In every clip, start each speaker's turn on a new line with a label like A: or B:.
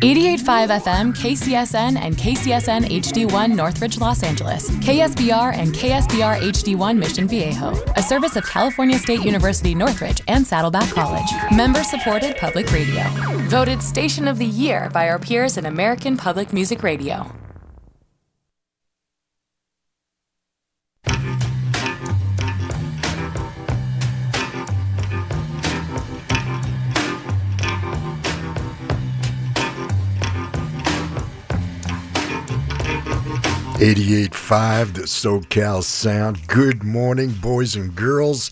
A: 88.5 FM, KCSN, and KCSN HD1 Northridge, Los Angeles. KSBR and KSBR HD1 Mission Viejo. A service of California State University Northridge and Saddleback College. Member supported public radio. Voted Station of the Year by our peers in American Public Music Radio.
B: 88.5, the SoCal Sound. Good morning, boys and girls,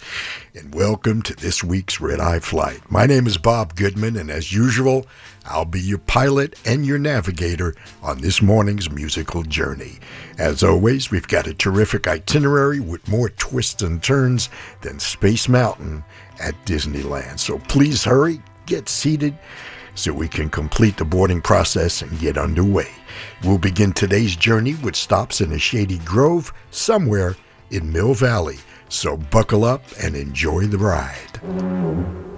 B: and welcome to this week's Red Eye Flight. My name is Bob Goodman, and as usual, I'll be your pilot and your navigator on this morning's musical journey. As always, we've got a terrific itinerary with more twists and turns than Space Mountain at Disneyland. So please hurry, get seated so we can complete the boarding process and get underway. We'll begin today's journey with stops in a shady grove somewhere in Mill Valley. So buckle up and enjoy the ride.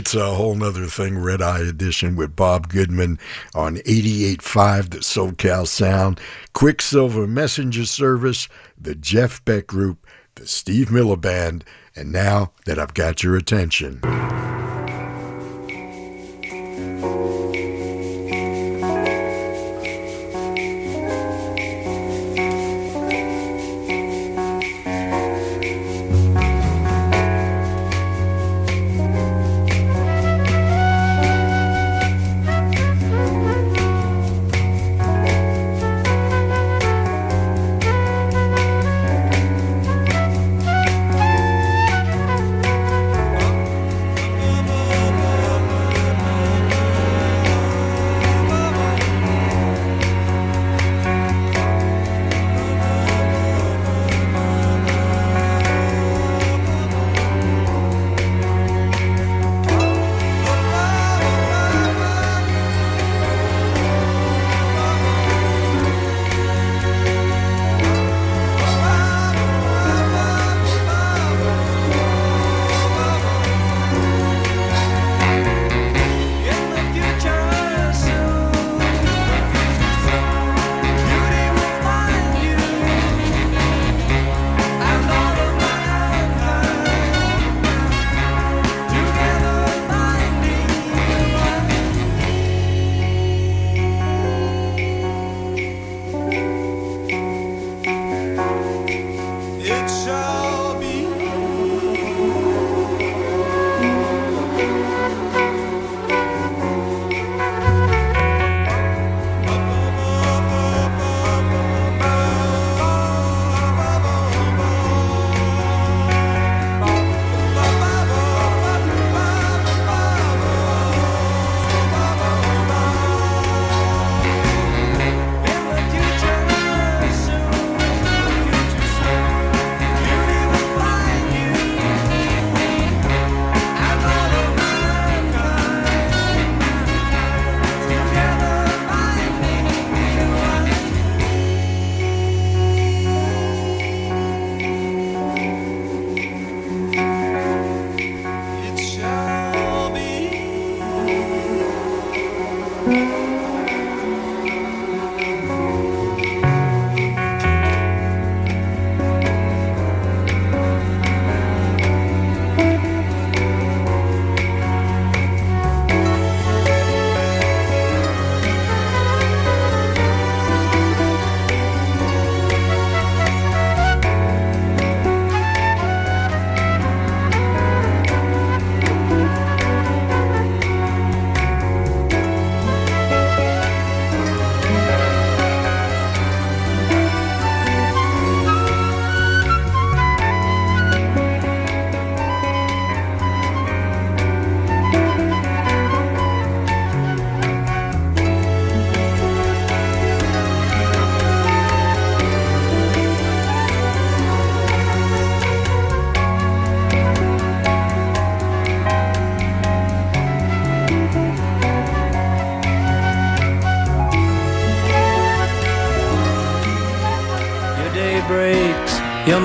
C: It's
B: a whole nother thing, Red Eye Edition with Bob Goodman on 88.5, the SoCal Sound, Quicksilver Messenger Service, the Jeff Beck Group, the Steve Miller Band, and now that I've got your attention.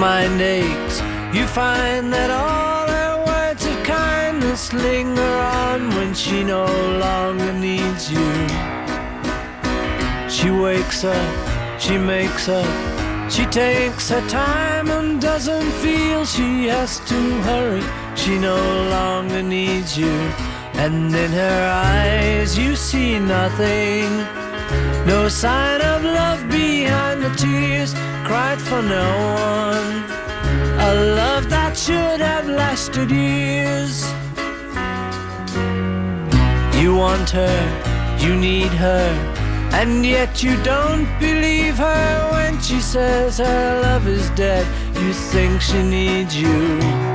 D: Mind aches, you find that all her words of kindness linger on when she no longer needs you. She wakes up, she makes up, she takes her time and doesn't feel she has to hurry. She no longer needs you, and in her eyes you see nothing. No sign of love behind the tears cried for no one. A love that should have lasted years. You want her, you need her, and yet you don't believe her when she says her love is dead. You think she needs you.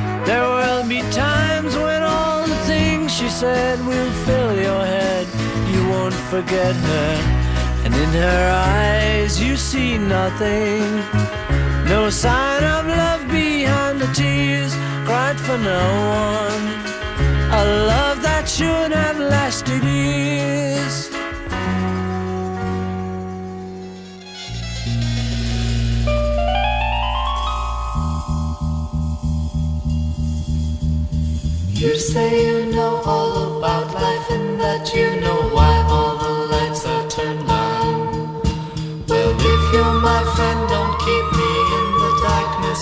D: Said will fill your head. You won't forget her, and in her eyes you see nothing. No sign of love behind the tears cried for no one. A love that should have lasted years.
E: You say you know all about life and that you know why all the lights are turned on. Well, if you're my friend, don't keep me in the darkness,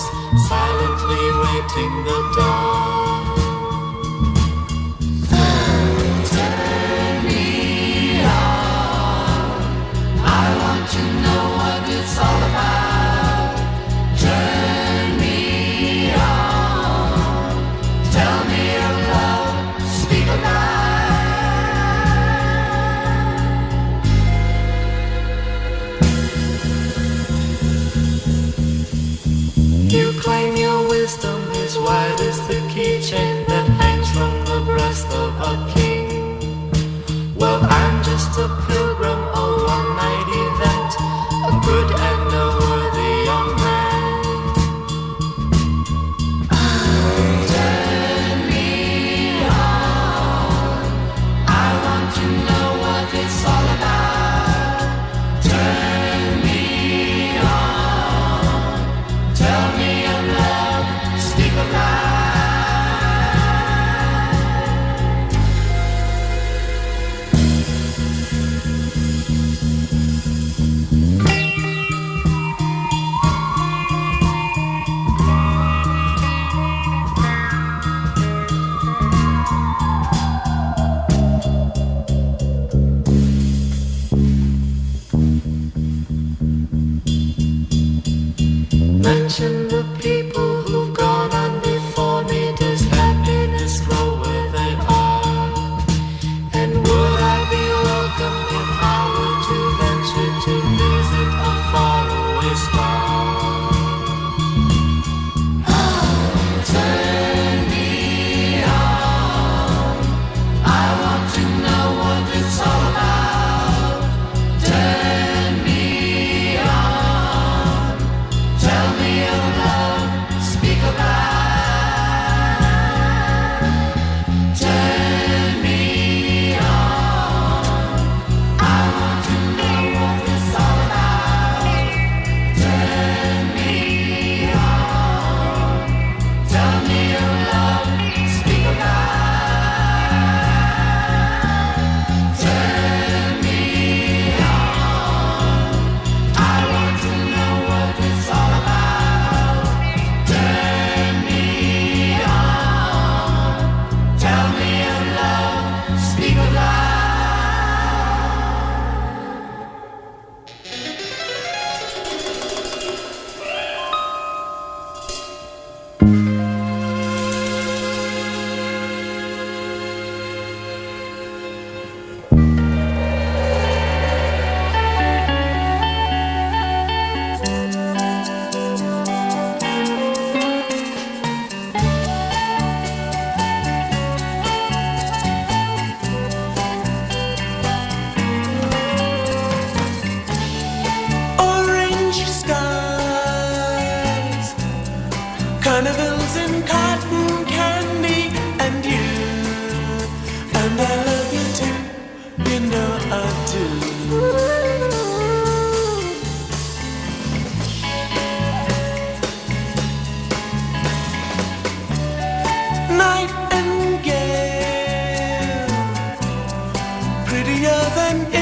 E: silently waiting the dawn.
F: Prettier than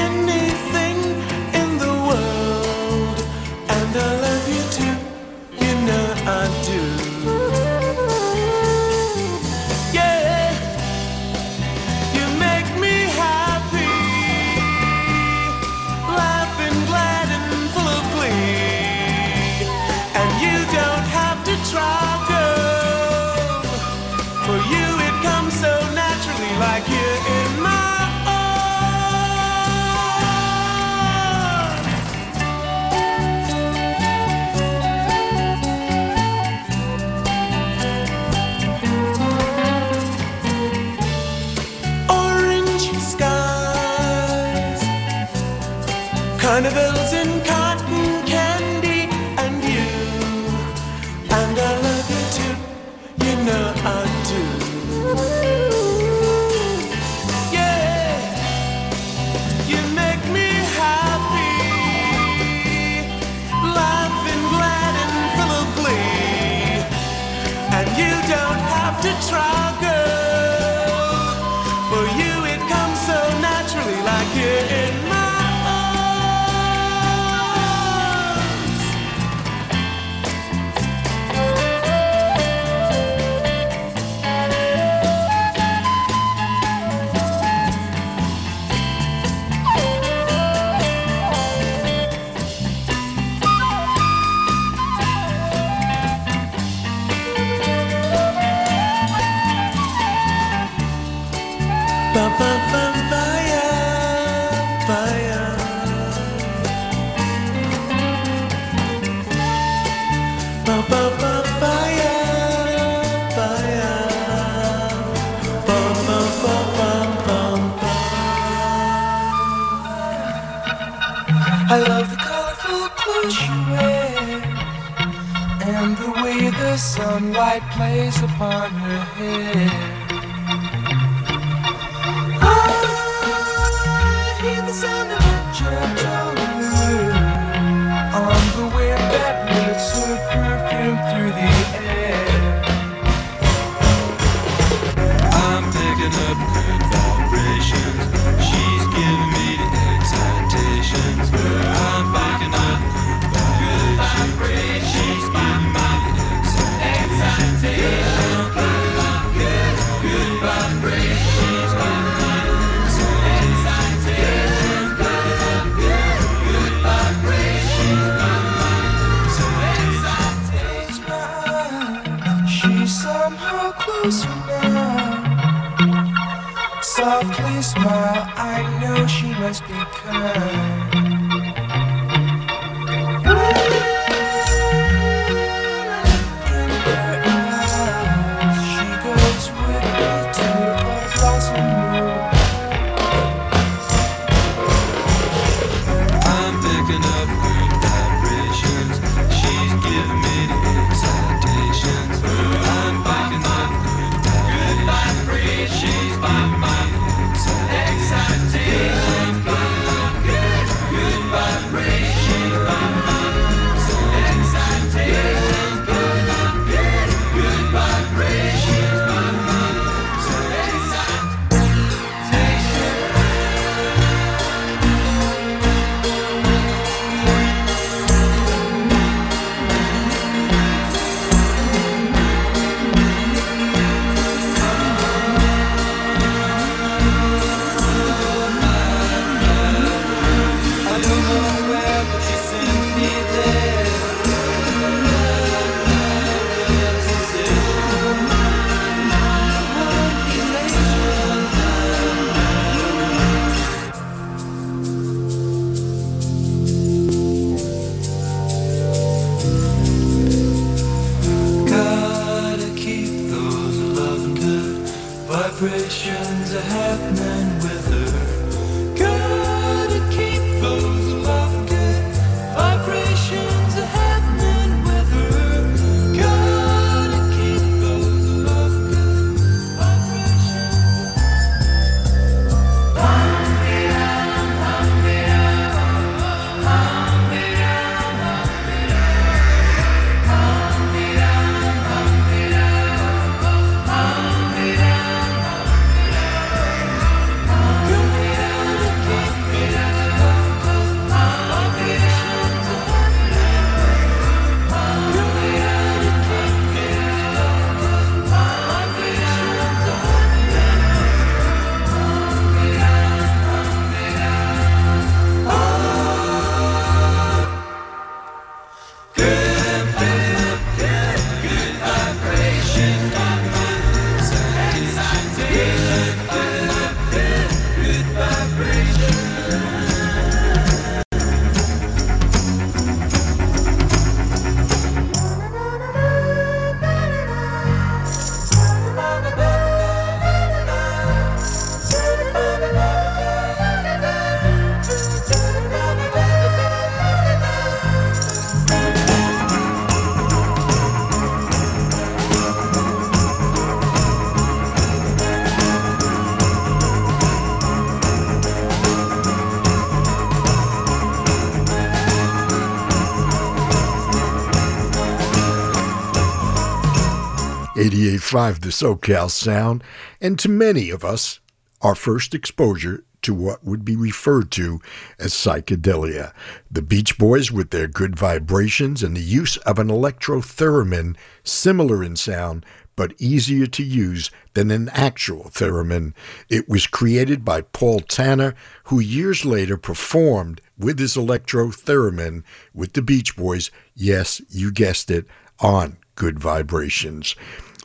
B: 88.5 The SoCal Sound, and to many of us, our first exposure to what would be referred to as psychedelia. The Beach Boys, with their good vibrations and the use of an electro-theremin similar in sound but easier to use than an actual theremin. It was created by Paul Tanner, who years later performed with his electrotheremin with the Beach Boys. Yes, you guessed it, on Good Vibrations.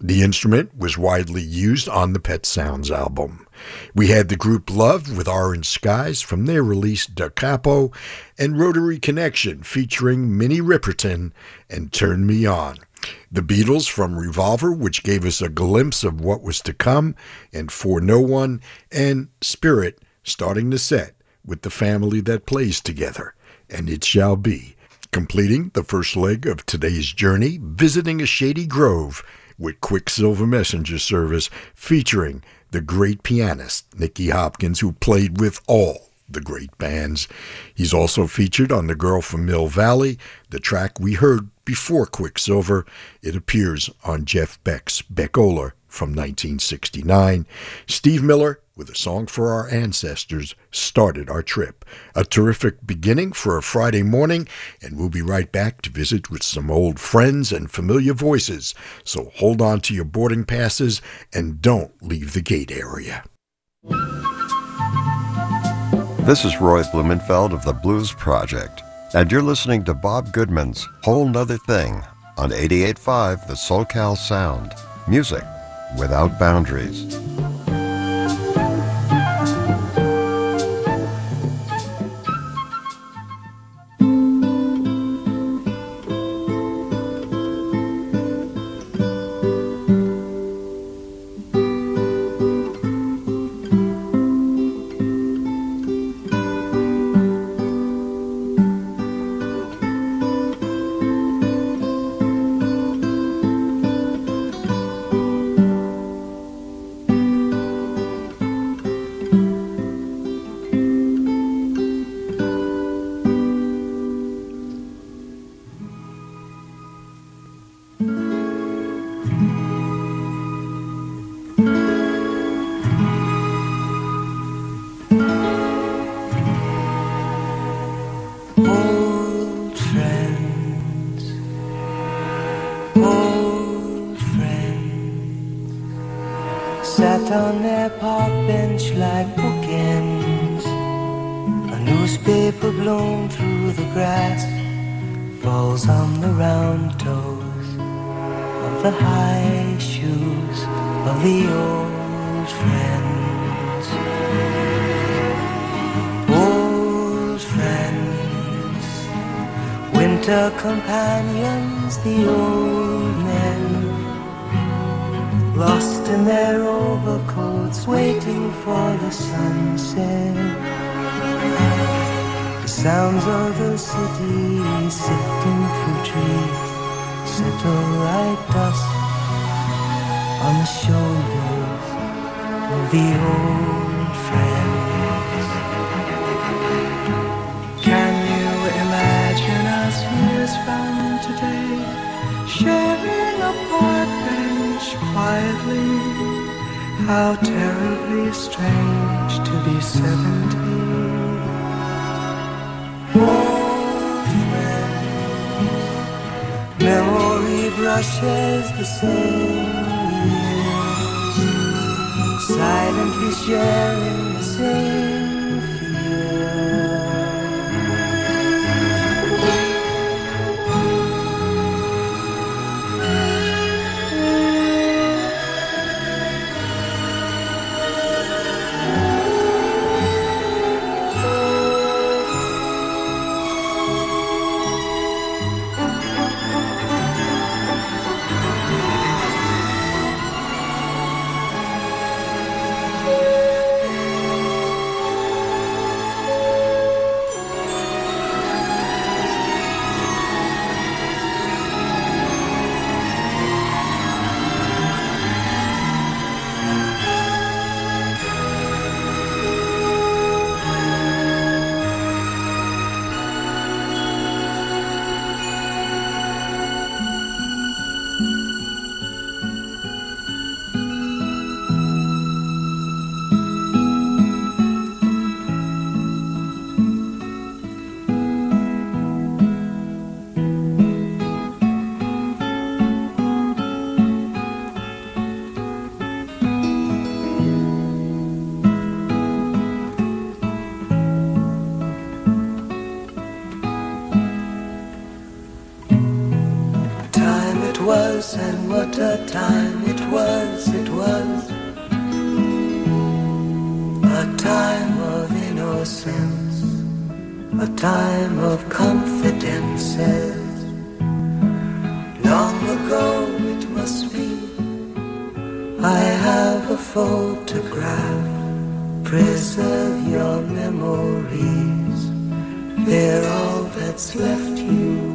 B: The instrument was widely used on the Pet Sounds album. We had the group Love with Orange Skies from their release Da Capo, and Rotary Connection featuring Minnie Riperton and Turn Me On. The Beatles from Revolver, which gave us a glimpse of what was to come, and For No One, and Spirit starting the set with the family that plays together, and It Shall Be. Completing the first leg of today's journey, visiting a shady grove with Quicksilver Messenger Service featuring the great pianist Nicky Hopkins, who played with all the great bands. He's also featured on The Girl from Mill Valley, the track we heard before Quicksilver. It appears on Jeff Beck's Beck-Ola from 1969. Steve Miller, with a song for our ancestors, started our trip. A terrific beginning for a Friday morning, and we'll be right back to visit with some old friends and familiar voices. So hold on to your boarding passes and don't leave the gate area.
G: This is Roy Blumenfeld of the Blues Project, and you're listening to Bob Goodman's Whole 'Nuther Thing on 88.5 The SoCal Sound. Music without boundaries.
H: was, and what a time it was, it was. A time of innocence, a time of confidences. Long ago it must be, I have a photograph. Preserve your memories, they're all that's left you.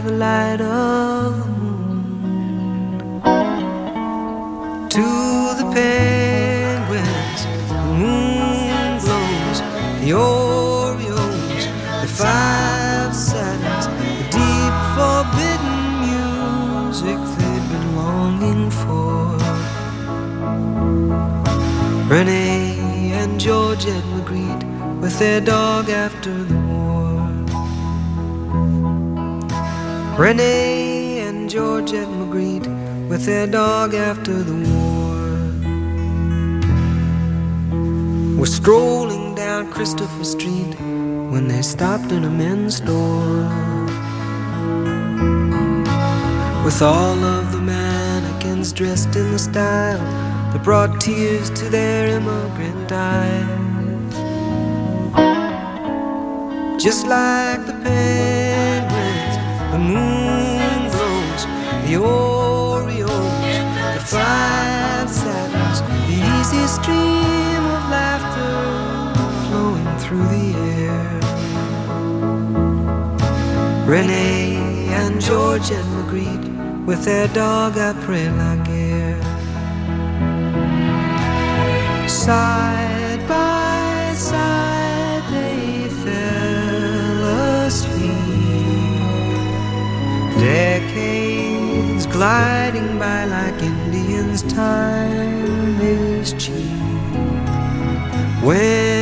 G: the light.
H: With
G: all of the mannequins dressed in the style that brought tears to their immigrant eyes. Just like the penguins, the Moonglows, the Orioles, the five satins, the easy stream of laughter flowing through the air. Renee and Georgette Magritte with their dog après la guerre. Side by side they fell asleep. Decades gliding by like Indians, time is cheap. When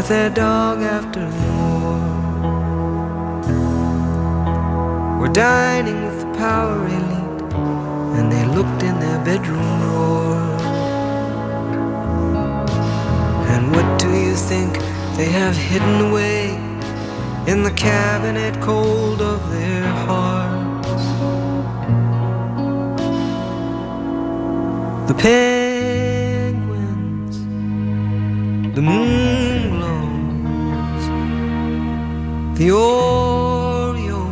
G: with their dog after the war. Were dining with the power elite, and they looked in their bedroom drawer. And what do you think they have hidden away in the cabinet cold of their hearts? The penguins, the moon the Orioles,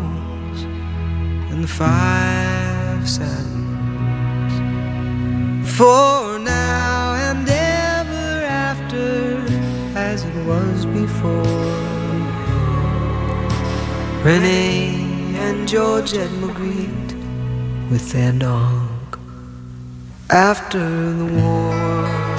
G: and the five satins. For now and ever after, as it was before. Renee and George Georgette Magritte with their dog after the war.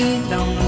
G: solidão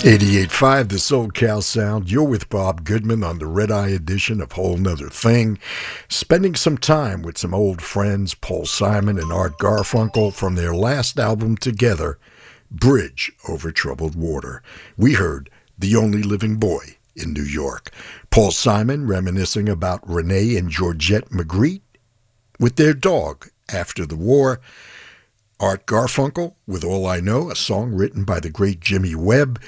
G: 88.5, the
B: SoCal Sound. You're with Bob Goodman on the Red Eye edition of Whole 'Nuther Thing. Spending some time with some old friends, Paul Simon and Art Garfunkel, from their last album together, Bridge Over Troubled Water. We heard The Only Living Boy in New York. Paul Simon reminiscing about Renee and Georgette Magritte with their dog after the war. Art Garfunkel with All I Know, a song written by the great Jimmy Webb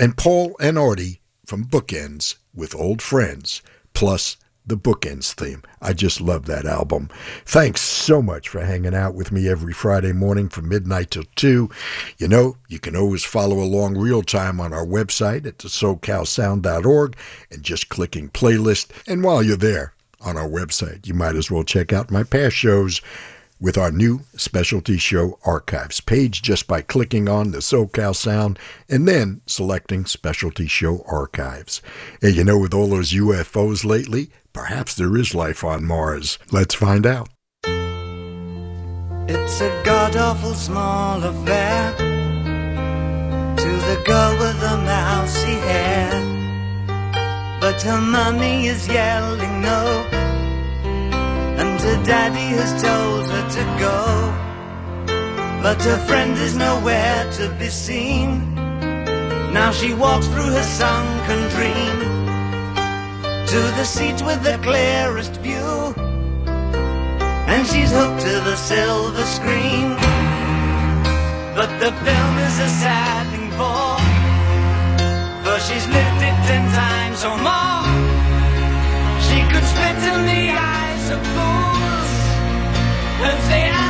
B: and Paul and Artie from Bookends with Old Friends, plus the Bookends theme. I just love that album. Thanks so much for hanging out with me every Friday morning from midnight till 2. You know, you can always follow along real time on our website at thesocalsound.org and just clicking playlist. And while you're there on our website, you might as well check out my past shows with our new specialty show archives page just by clicking on the SoCal Sound and then selecting specialty show archives. And you know, with all those UFOs lately, perhaps there is life on Mars. Let's find out.
I: It's a god awful small affair to the girl with the mousy hair. But her mummy is yelling no, her daddy has told her to go. But her friend is nowhere to be seen. Now she walks through her sunken dream to the seat with the clearest view and she's hooked to the silver screen. But the film is a sad thing for, for she's lived it ten times or more. She could spit in the eyes of fools as they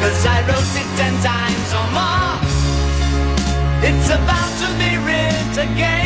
I: Cause I wrote it ten times or more. It's about to be written again.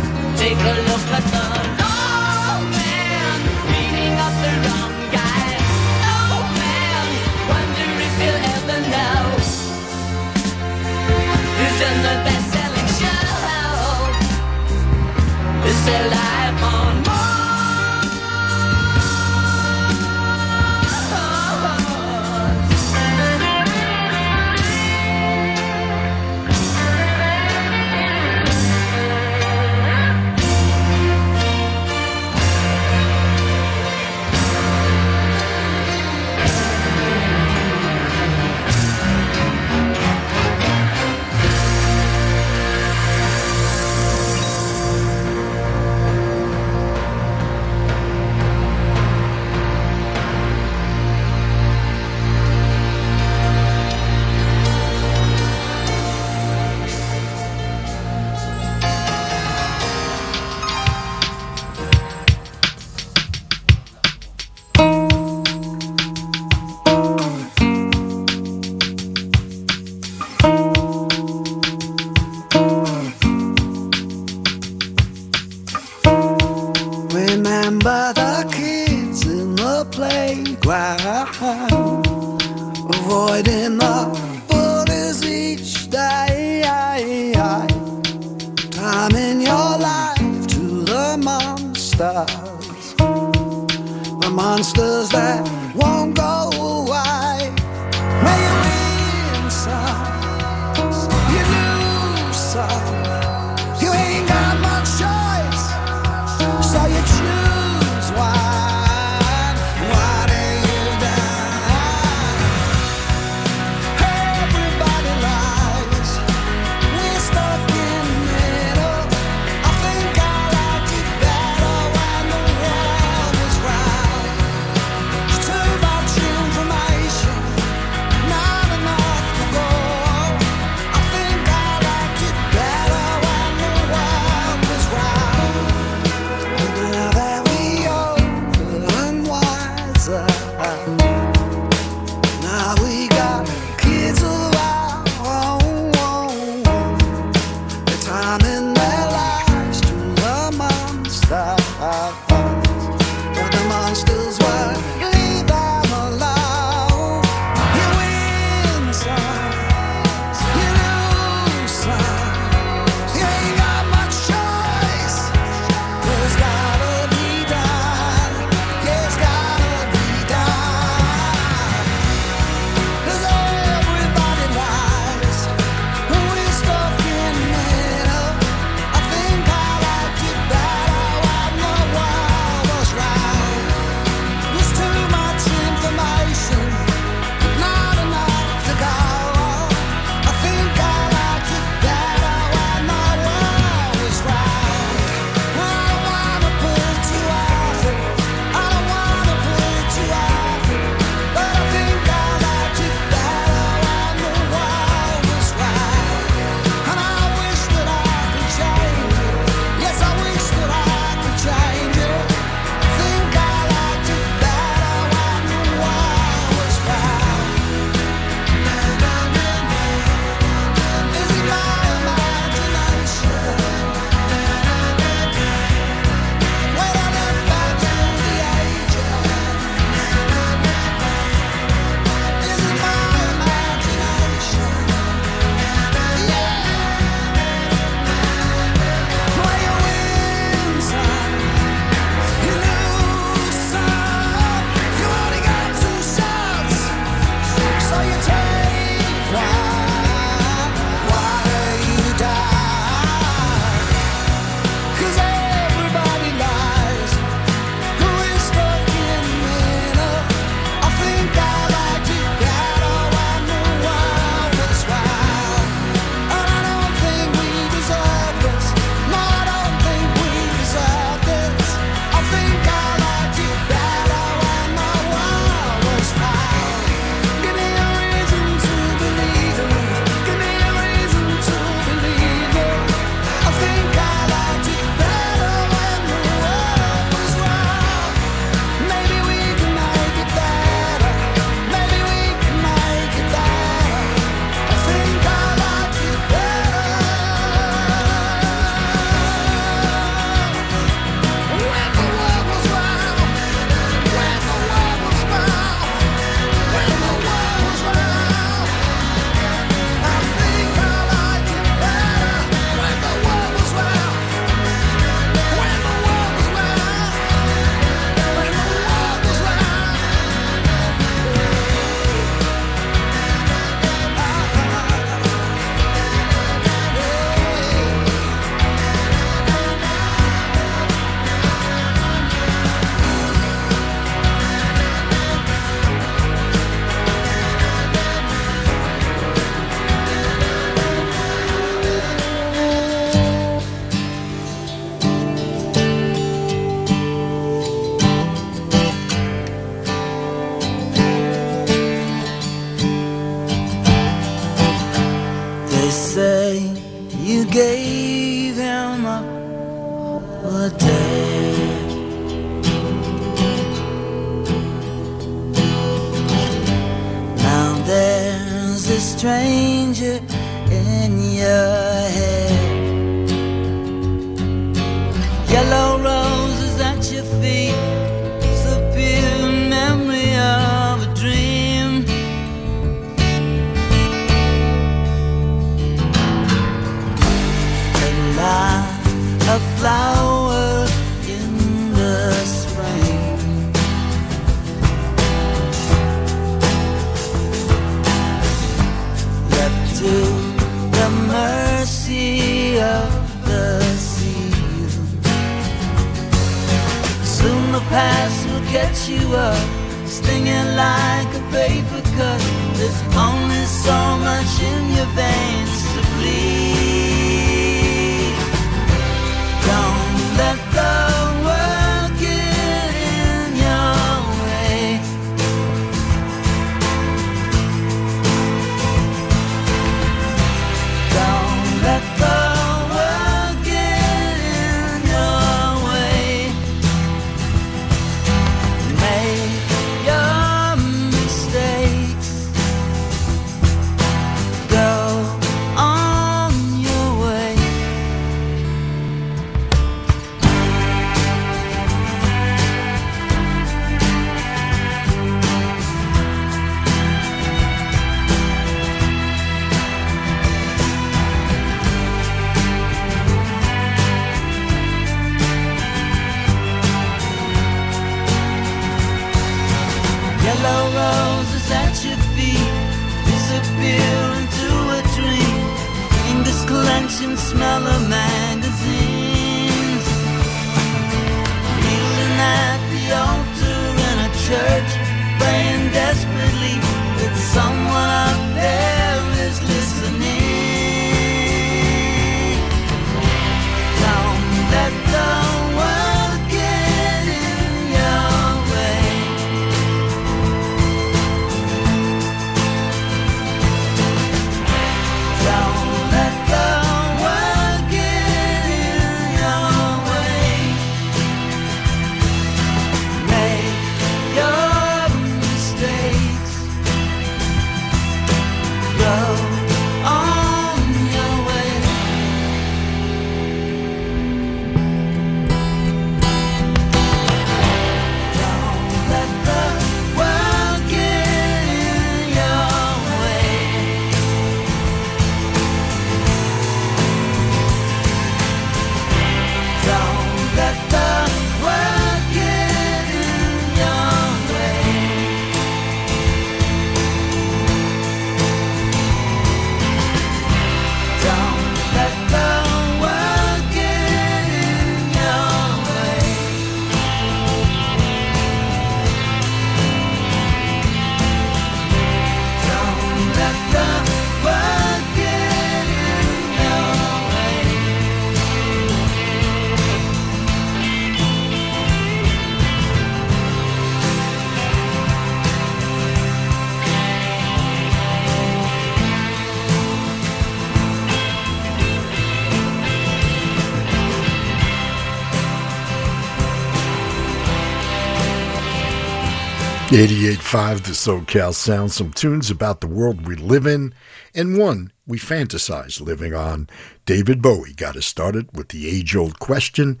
B: 88.5 The SoCal Sound, some tunes about the world we live in and one we fantasize living on. David Bowie got us started with the age old question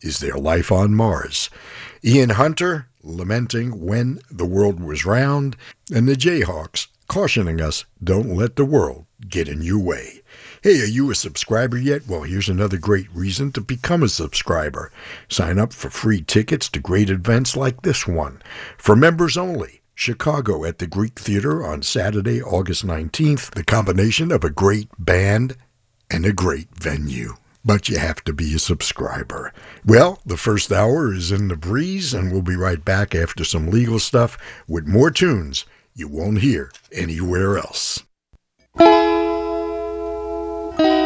B: Is there life on Mars? Ian Hunter lamenting when the world was round, and the Jayhawks cautioning us don't let the world get in your way. Hey, are you a subscriber yet? Well, here's another great reason to become a subscriber. Sign up for free tickets to great events like this one. For members only, Chicago at the Greek Theater on Saturday, August 19th. The combination of a great band and a great venue. But you have to be a subscriber. Well, the first hour is in the breeze, and we'll be right back after some legal stuff with more tunes you won't hear anywhere else.
D: Thank you.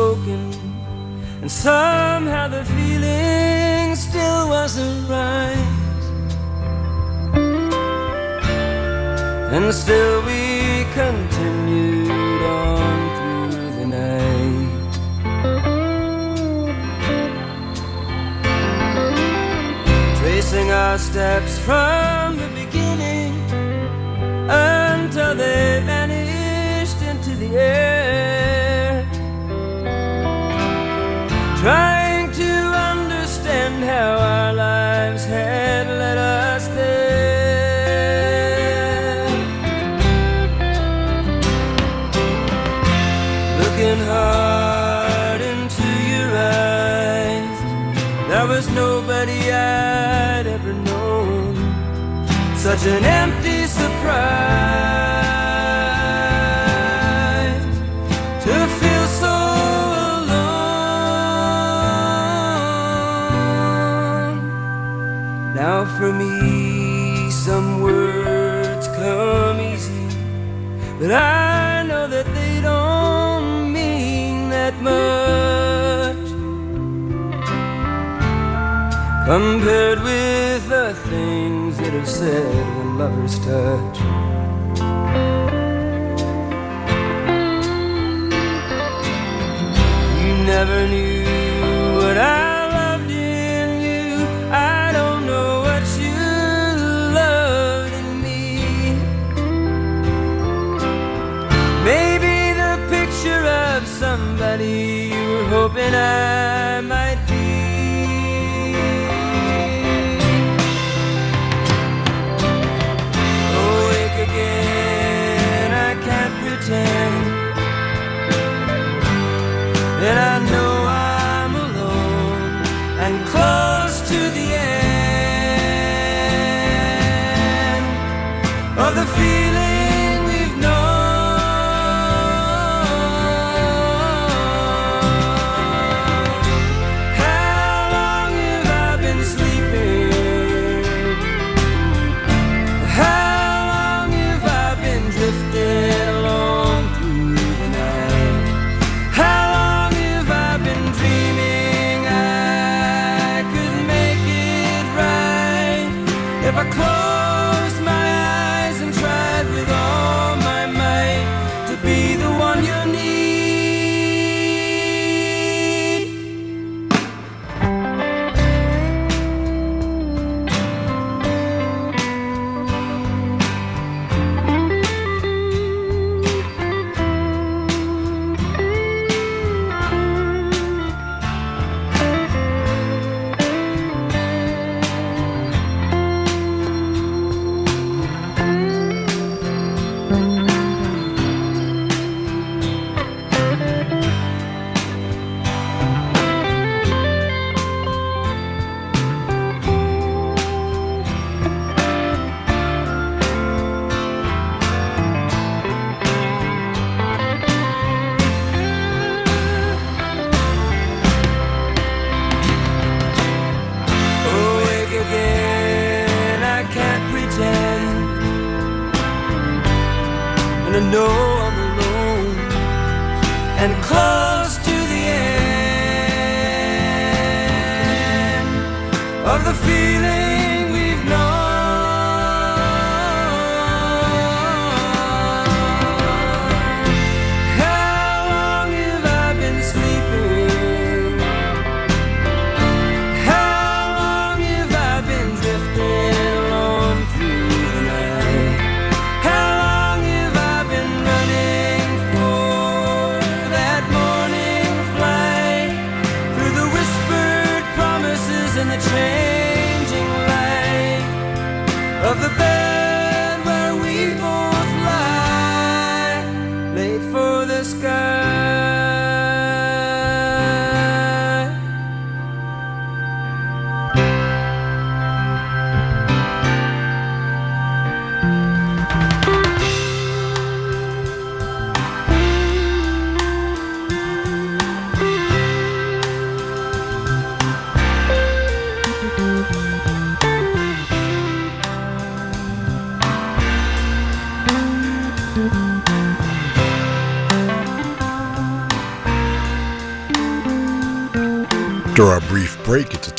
D: spoken, and somehow the feeling still wasn't right. And still we continued on through the night. Tracing our steps from the beginning until they vanished into the air. for me some words come easy but i know that they don't mean that much. Compared with the things that are said when lovers touch been.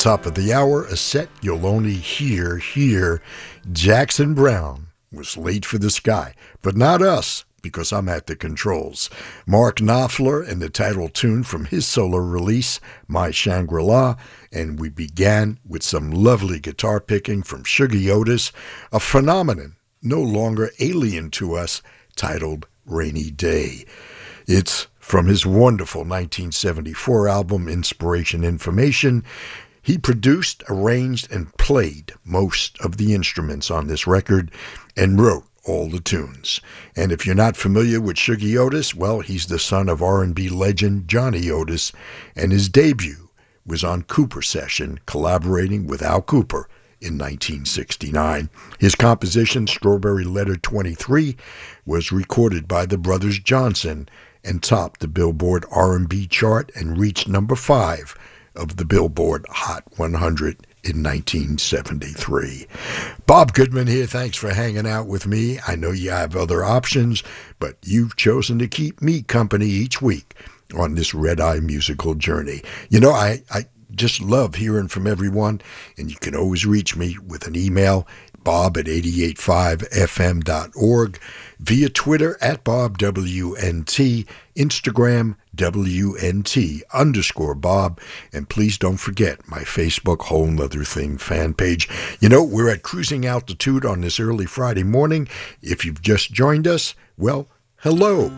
B: Top of the hour, a set you'll only hear here. Jackson Browne was late for the sky, but not us, because I'm at the controls. Mark Knopfler and the title tune from his solo release, My Shangri La, and we began with some lovely guitar picking from Shuggie Otis, a phenomenon no longer alien to us, titled Rainy Day. It's from his wonderful 1974 album Inspiration Information. He produced, arranged, and played most of the instruments on this record and wrote all the tunes. And if you're not familiar with Shuggie Otis, well, he's the son of R&B legend Johnny Otis, and his debut was on Kooper Session, collaborating with Al Kooper in 1969. His composition, Strawberry Letter 23, was recorded by the brothers Johnson and topped the Billboard R&B chart and reached number 5 of the Billboard Hot 100 in 1973. Bob Goodman here. Thanks for hanging out with me. I know you have other options, but you've chosen to keep me company each week on this red eye musical journey. You know, I, I just love hearing from everyone, and you can always reach me with an email, bob at 885fm.org, via Twitter at BobWNT, Instagram WNT underscore Bob, and please don't forget my Facebook Whole 'Nuther Thing fan page. You know, we're at cruising altitude on this early Friday morning. If you've just joined us, well, hello.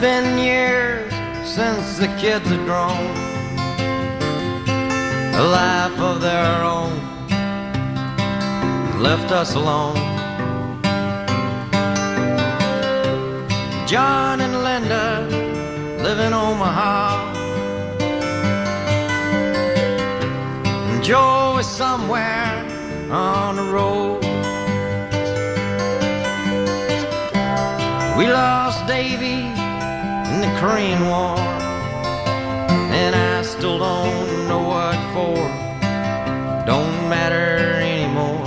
J: Been years since the kids had grown a life of their own left us alone. John and Linda live in Omaha. And Joe is somewhere on the road. We lost Davy in the Korean War. And I still don't know what for. Don't matter anymore.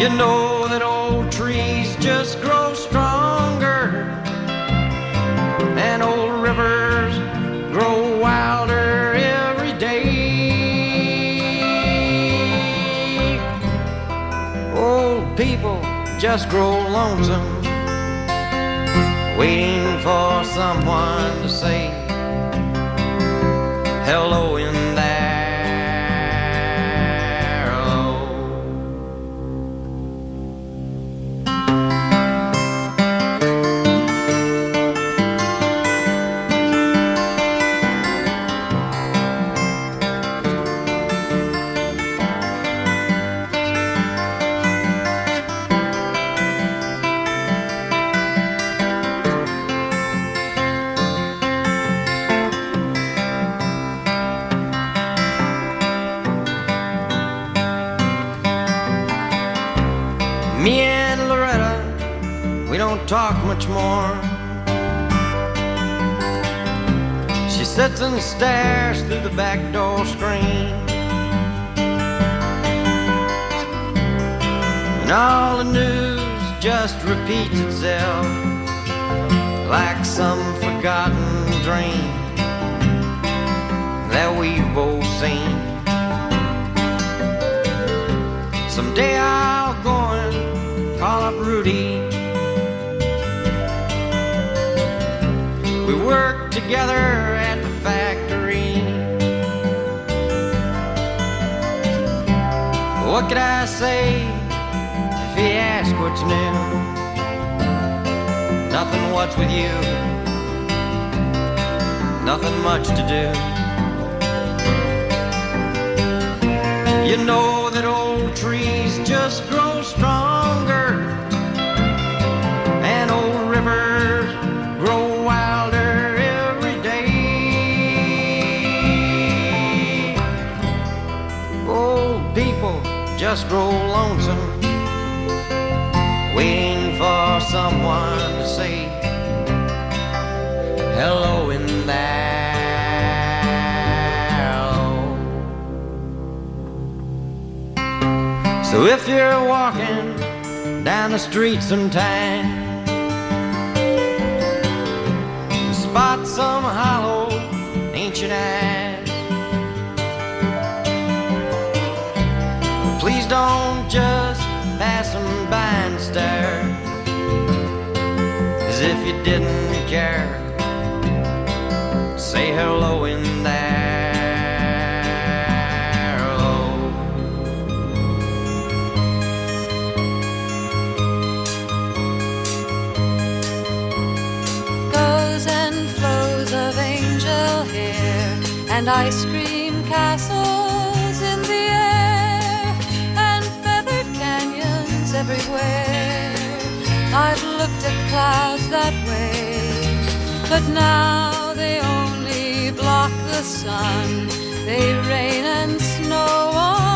J: You know that old trees just grow stronger, and old rivers grow wilder every day. Old people just grow lonesome, waiting for someone to say sits and stares through the back door screen. And all the news just repeats itself like some forgotten dream that we've both seen. Someday I'll go and call up Rudy. We worked together What could I say if he asked what's new? Nothing what's with you, nothing much to do. You know that old trees just grow grow lonesome, waiting for someone to say hello in there. So if you're walking down the street sometime, spot some hollow ancient. don't just pass them by and stare as if you didn't care. Say hello in there.
K: Goes and flows of angel hair and ice cream I've looked at clouds that way, but now they only block the sun. They rain and snow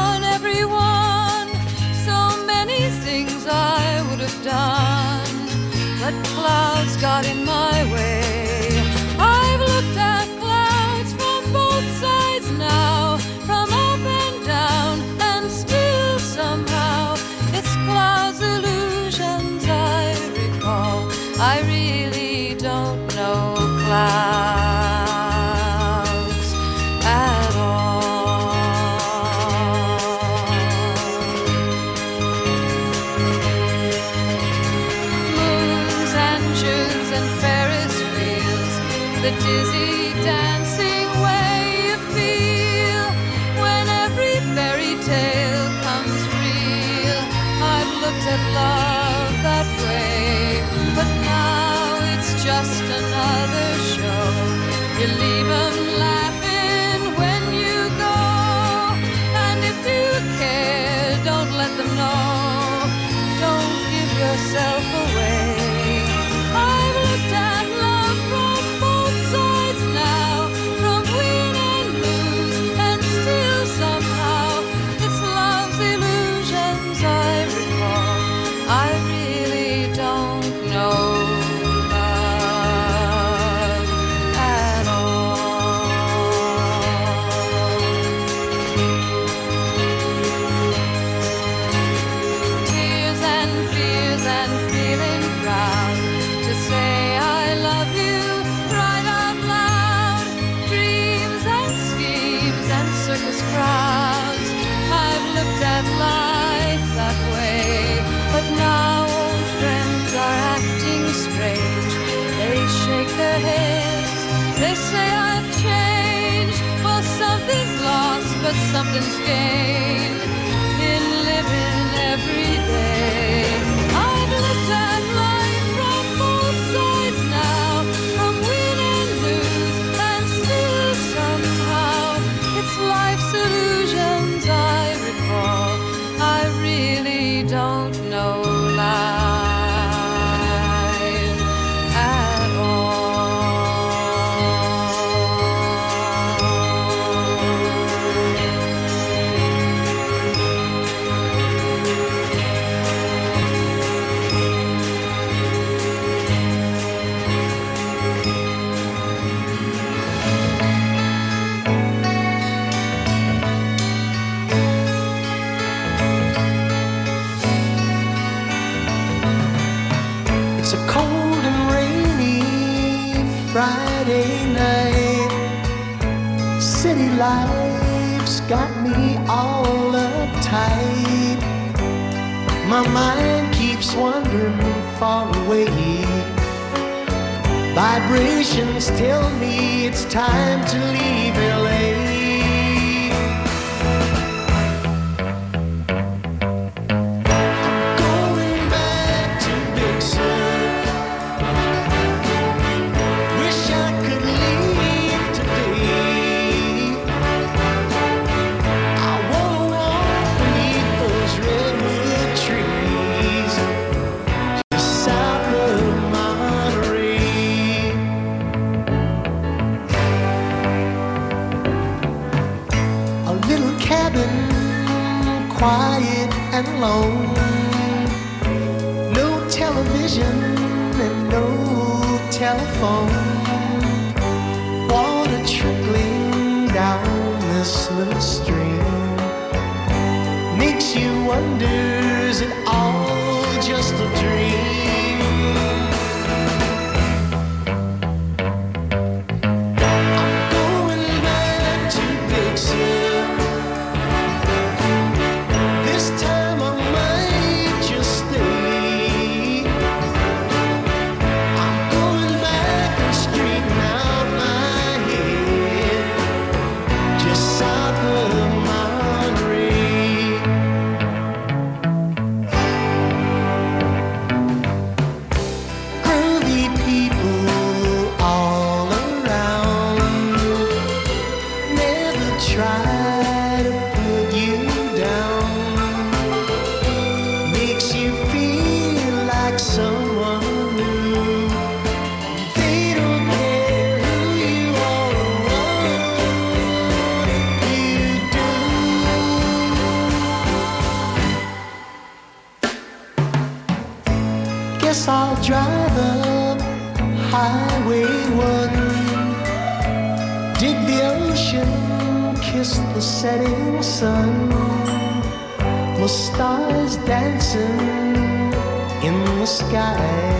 K: My
H: mind keeps wandering far away. Vibrations tell me it's time to leave LA.
K: Water trickling down this little stream makes you wonder is it all just a dream? sky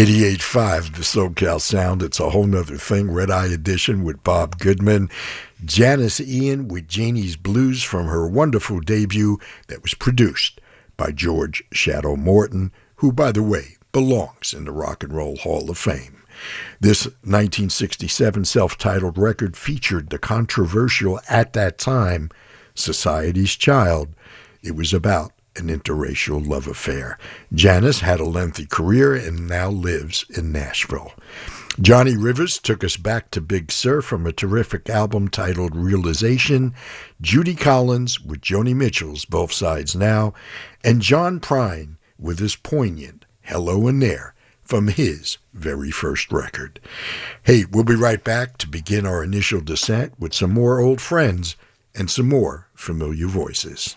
B: 88.5, the SoCal Sound. It's a Whole 'Nuther Thing. Red Eye Edition with Bob Goodman. Janis Ian with Janie's Blues from her wonderful debut that was produced by George Shadow Morton, who, by the way, belongs in the Rock and Roll Hall of Fame. This 1967 self titled record featured the controversial, at that time, Society's Child. It was about an interracial love affair. Janis had a lengthy career and now lives in Nashville. Johnny Rivers took us back to Big Sur from a terrific album titled Realization, Judy Collins with Joni Mitchell's Both Sides Now, and John Prine with his poignant Hello in There from his very first record. Hey, we'll be right back to begin our initial descent with some more old friends and some more familiar voices.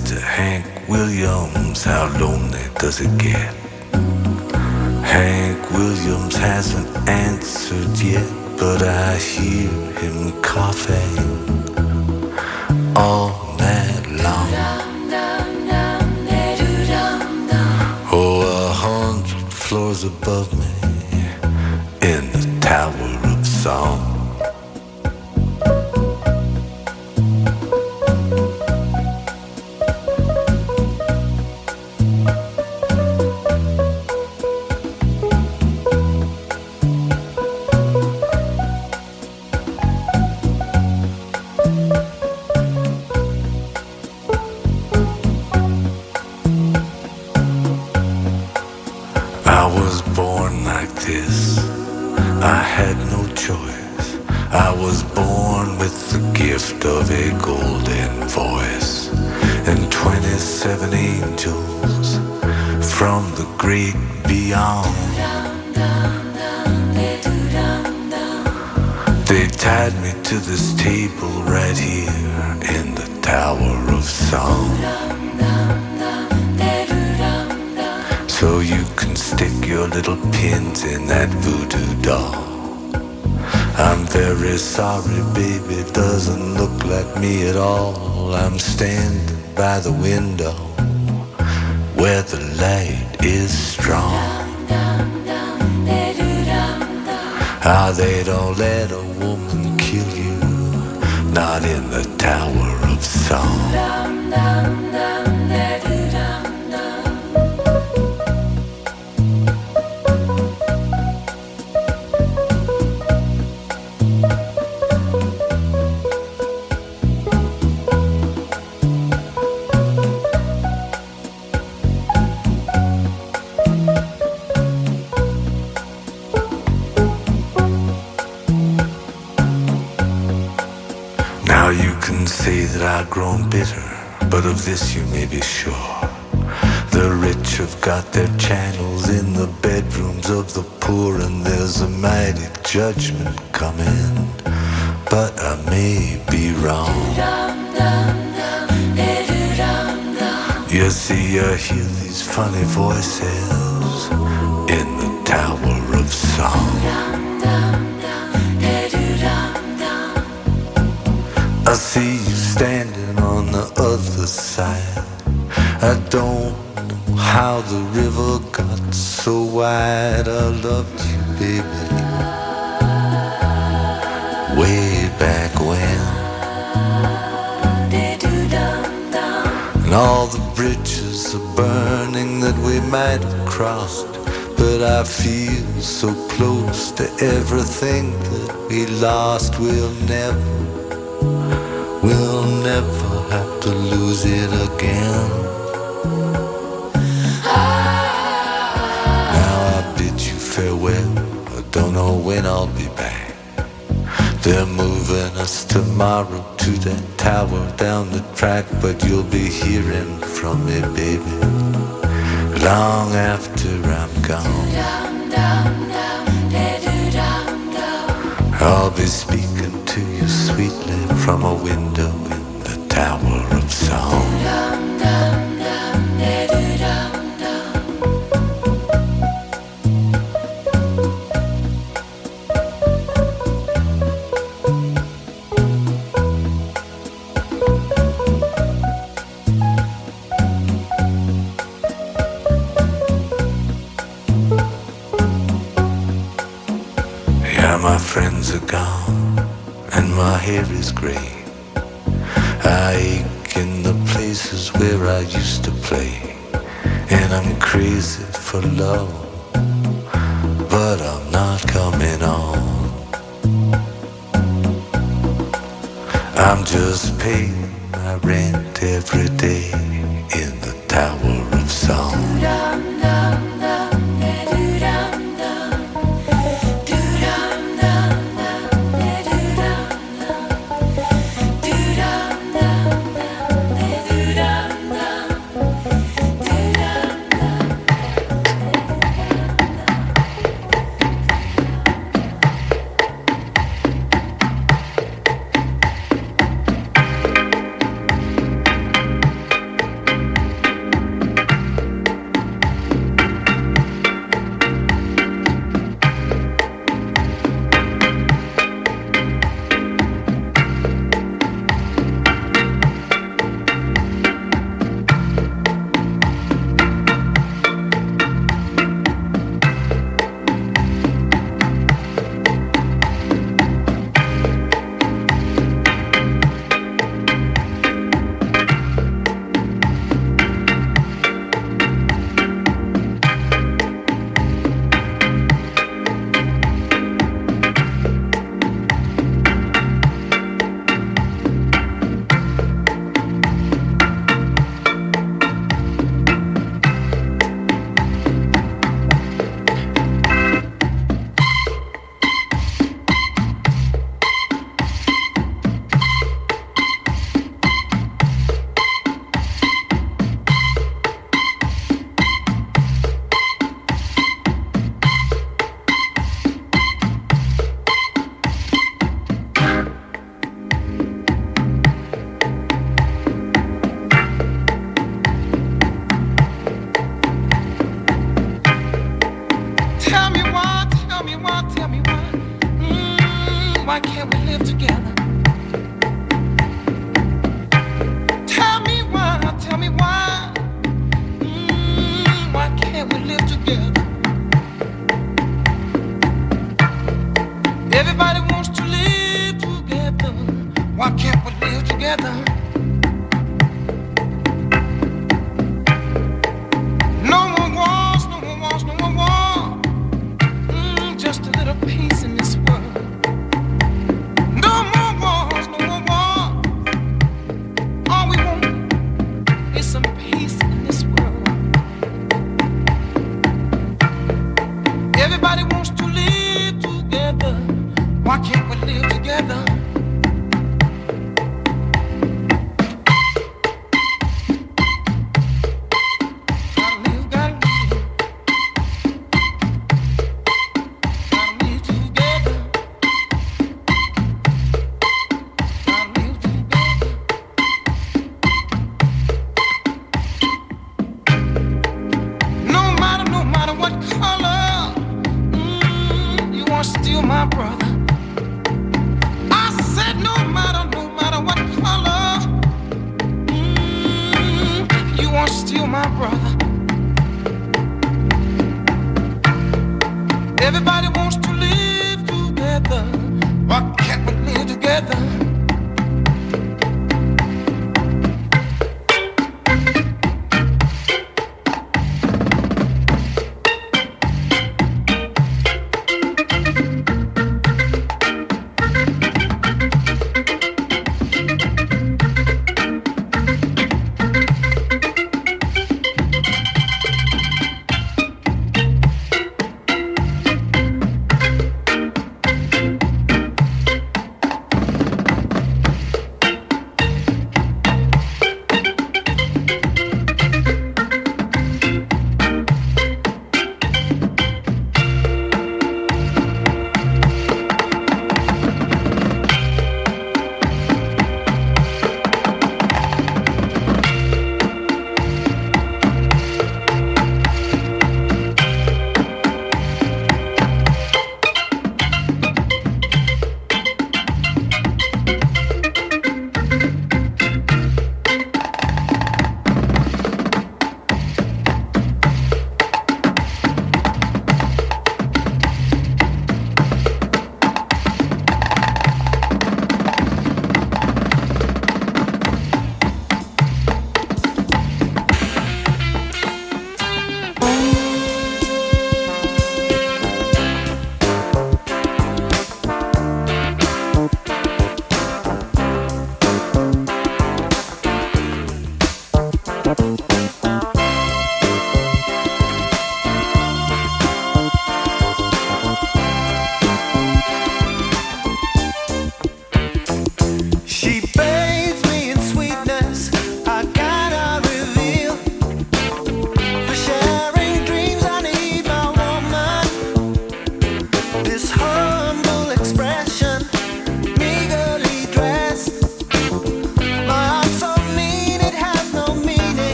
L: Hank Williams, how lonely does it get? Hank Williams hasn't answered yet, but I hear him coughing all that I feel so close to everything that we lost. We'll never, we'll never have to lose it again. Ah. Now I bid you farewell. I don't know when I'll be back. They're moving
M: us tomorrow to that tower down the track, but you'll be hearing from me, baby long after I'm gone. I'll be speaking to you sweetly from a window in the Tower of Song. I ache in the places where I used to play, and I'm crazy for love.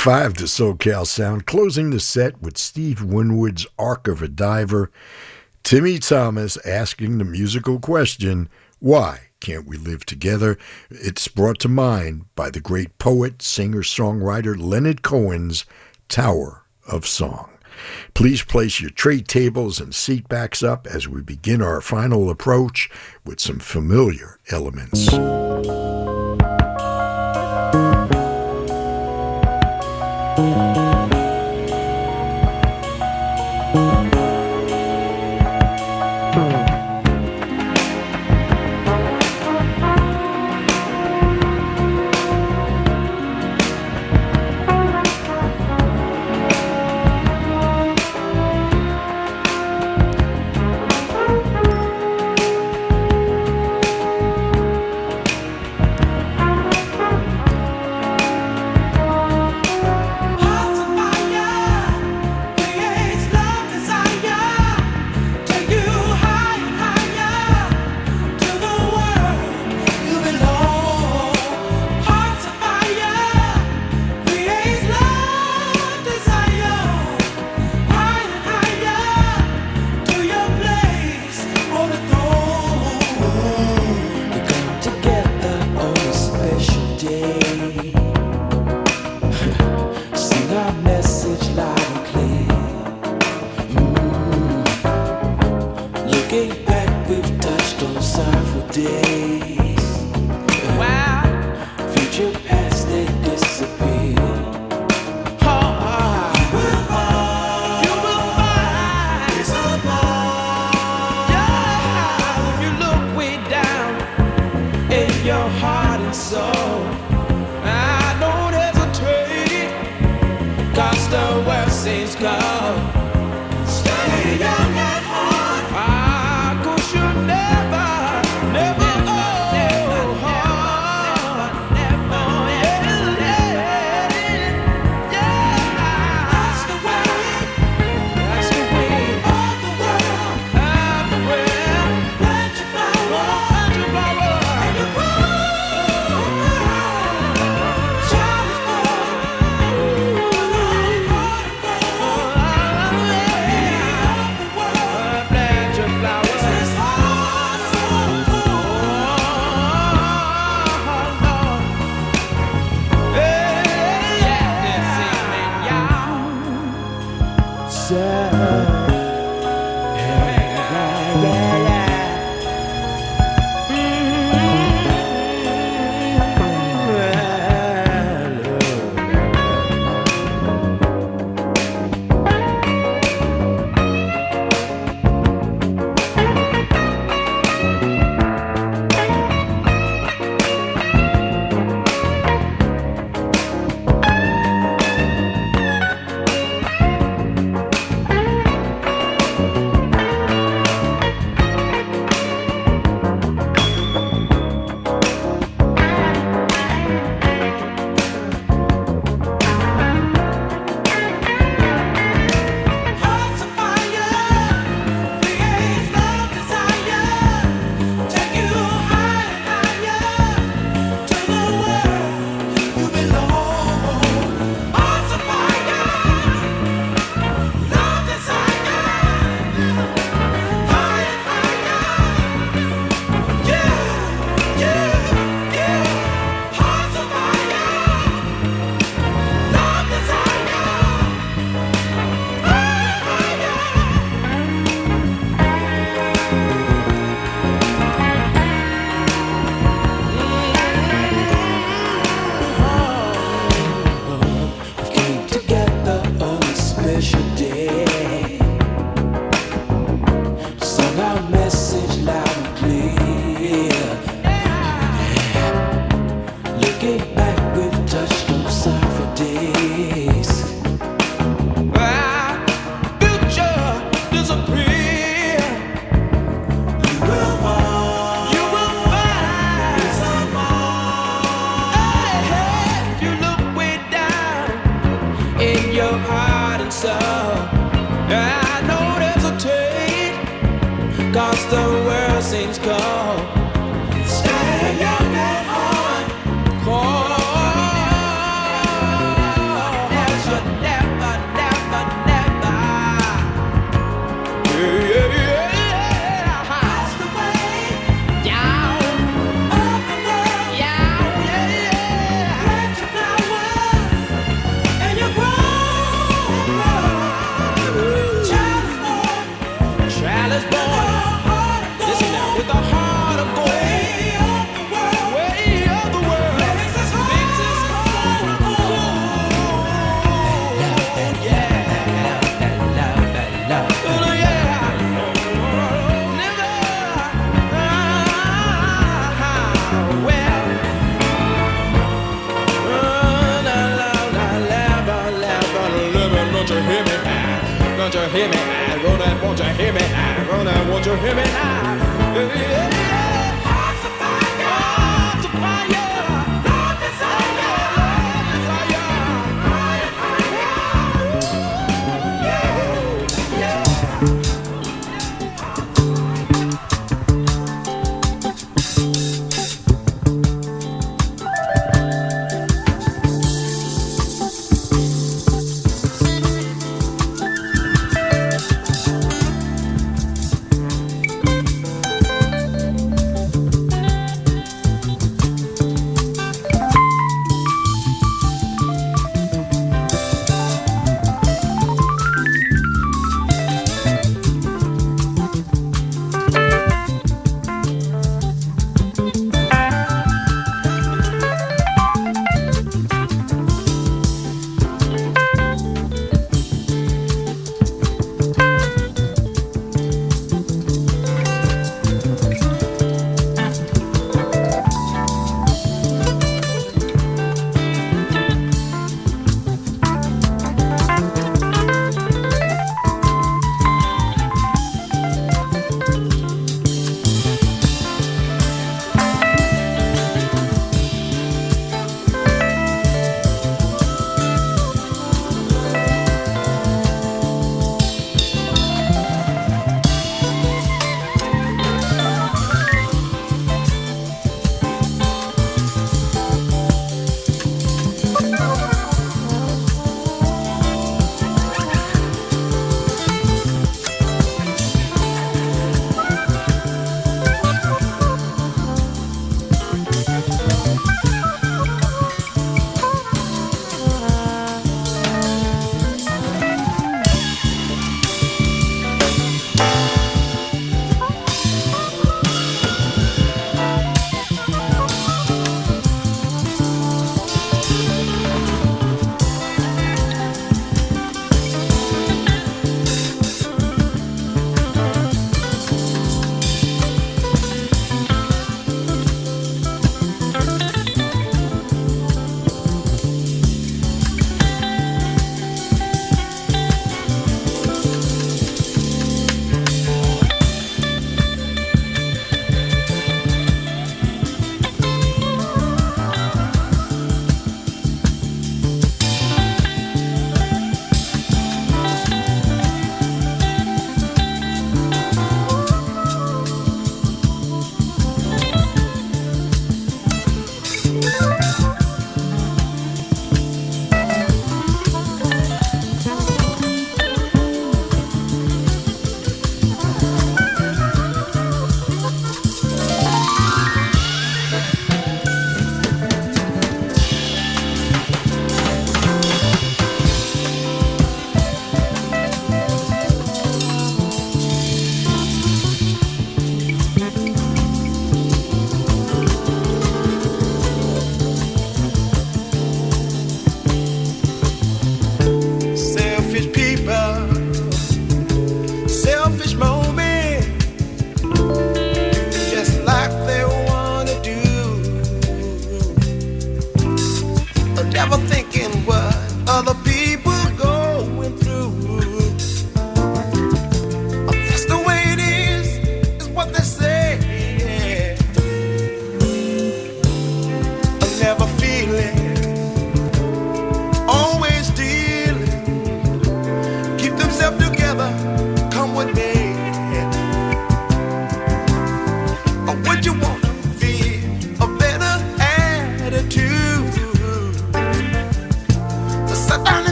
N: SoCal Sound, closing the set with Steve Winwood's Arc of a Diver. Timmy Thomas asking the musical question, Why can't we live together? It's brought to mind by the great poet, singer, songwriter Leonard Cohen's Tower of Song. Please place your tray tables and seat backs up as we begin our final approach with some familiar elements.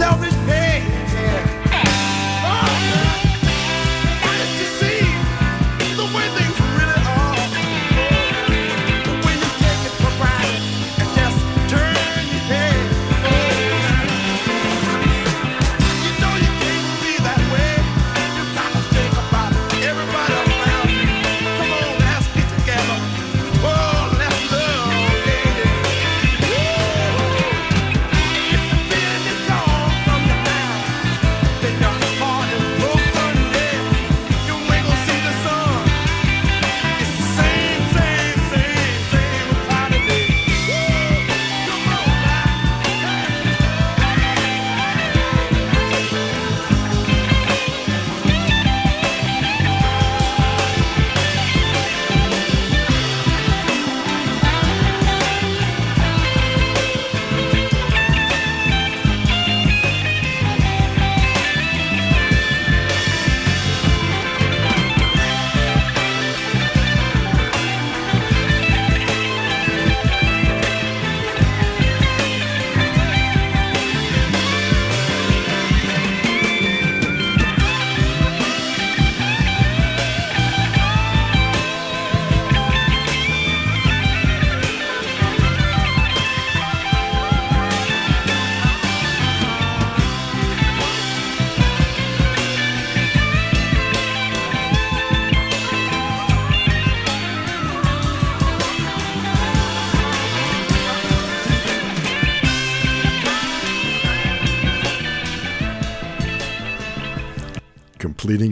F: Selfish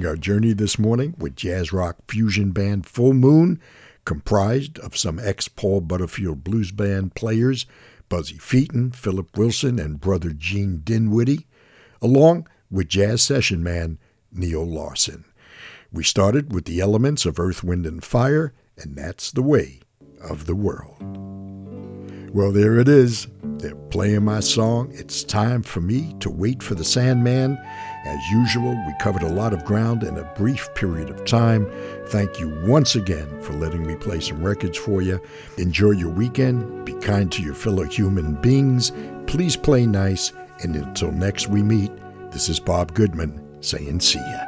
B: our journey this morning with jazz rock fusion band Full Moon, comprised of some ex Paul Butterfield Blues Band players, Buzzy Feiten, Philip Wilson, and brother Gene Dinwiddie, along with jazz session man Neil Larsen. We started with the elements of Earth, Wind, and Fire, and that's the way of the world. Well, there it is. They're playing my song. It's time for me to wait for the Sandman. As usual, we covered a lot of ground in a brief period of time. Thank you once again for letting me play some records for you. Enjoy your weekend. Be kind to your fellow human beings. Please play nice. And until next we meet, this is Bob Goodman saying see ya.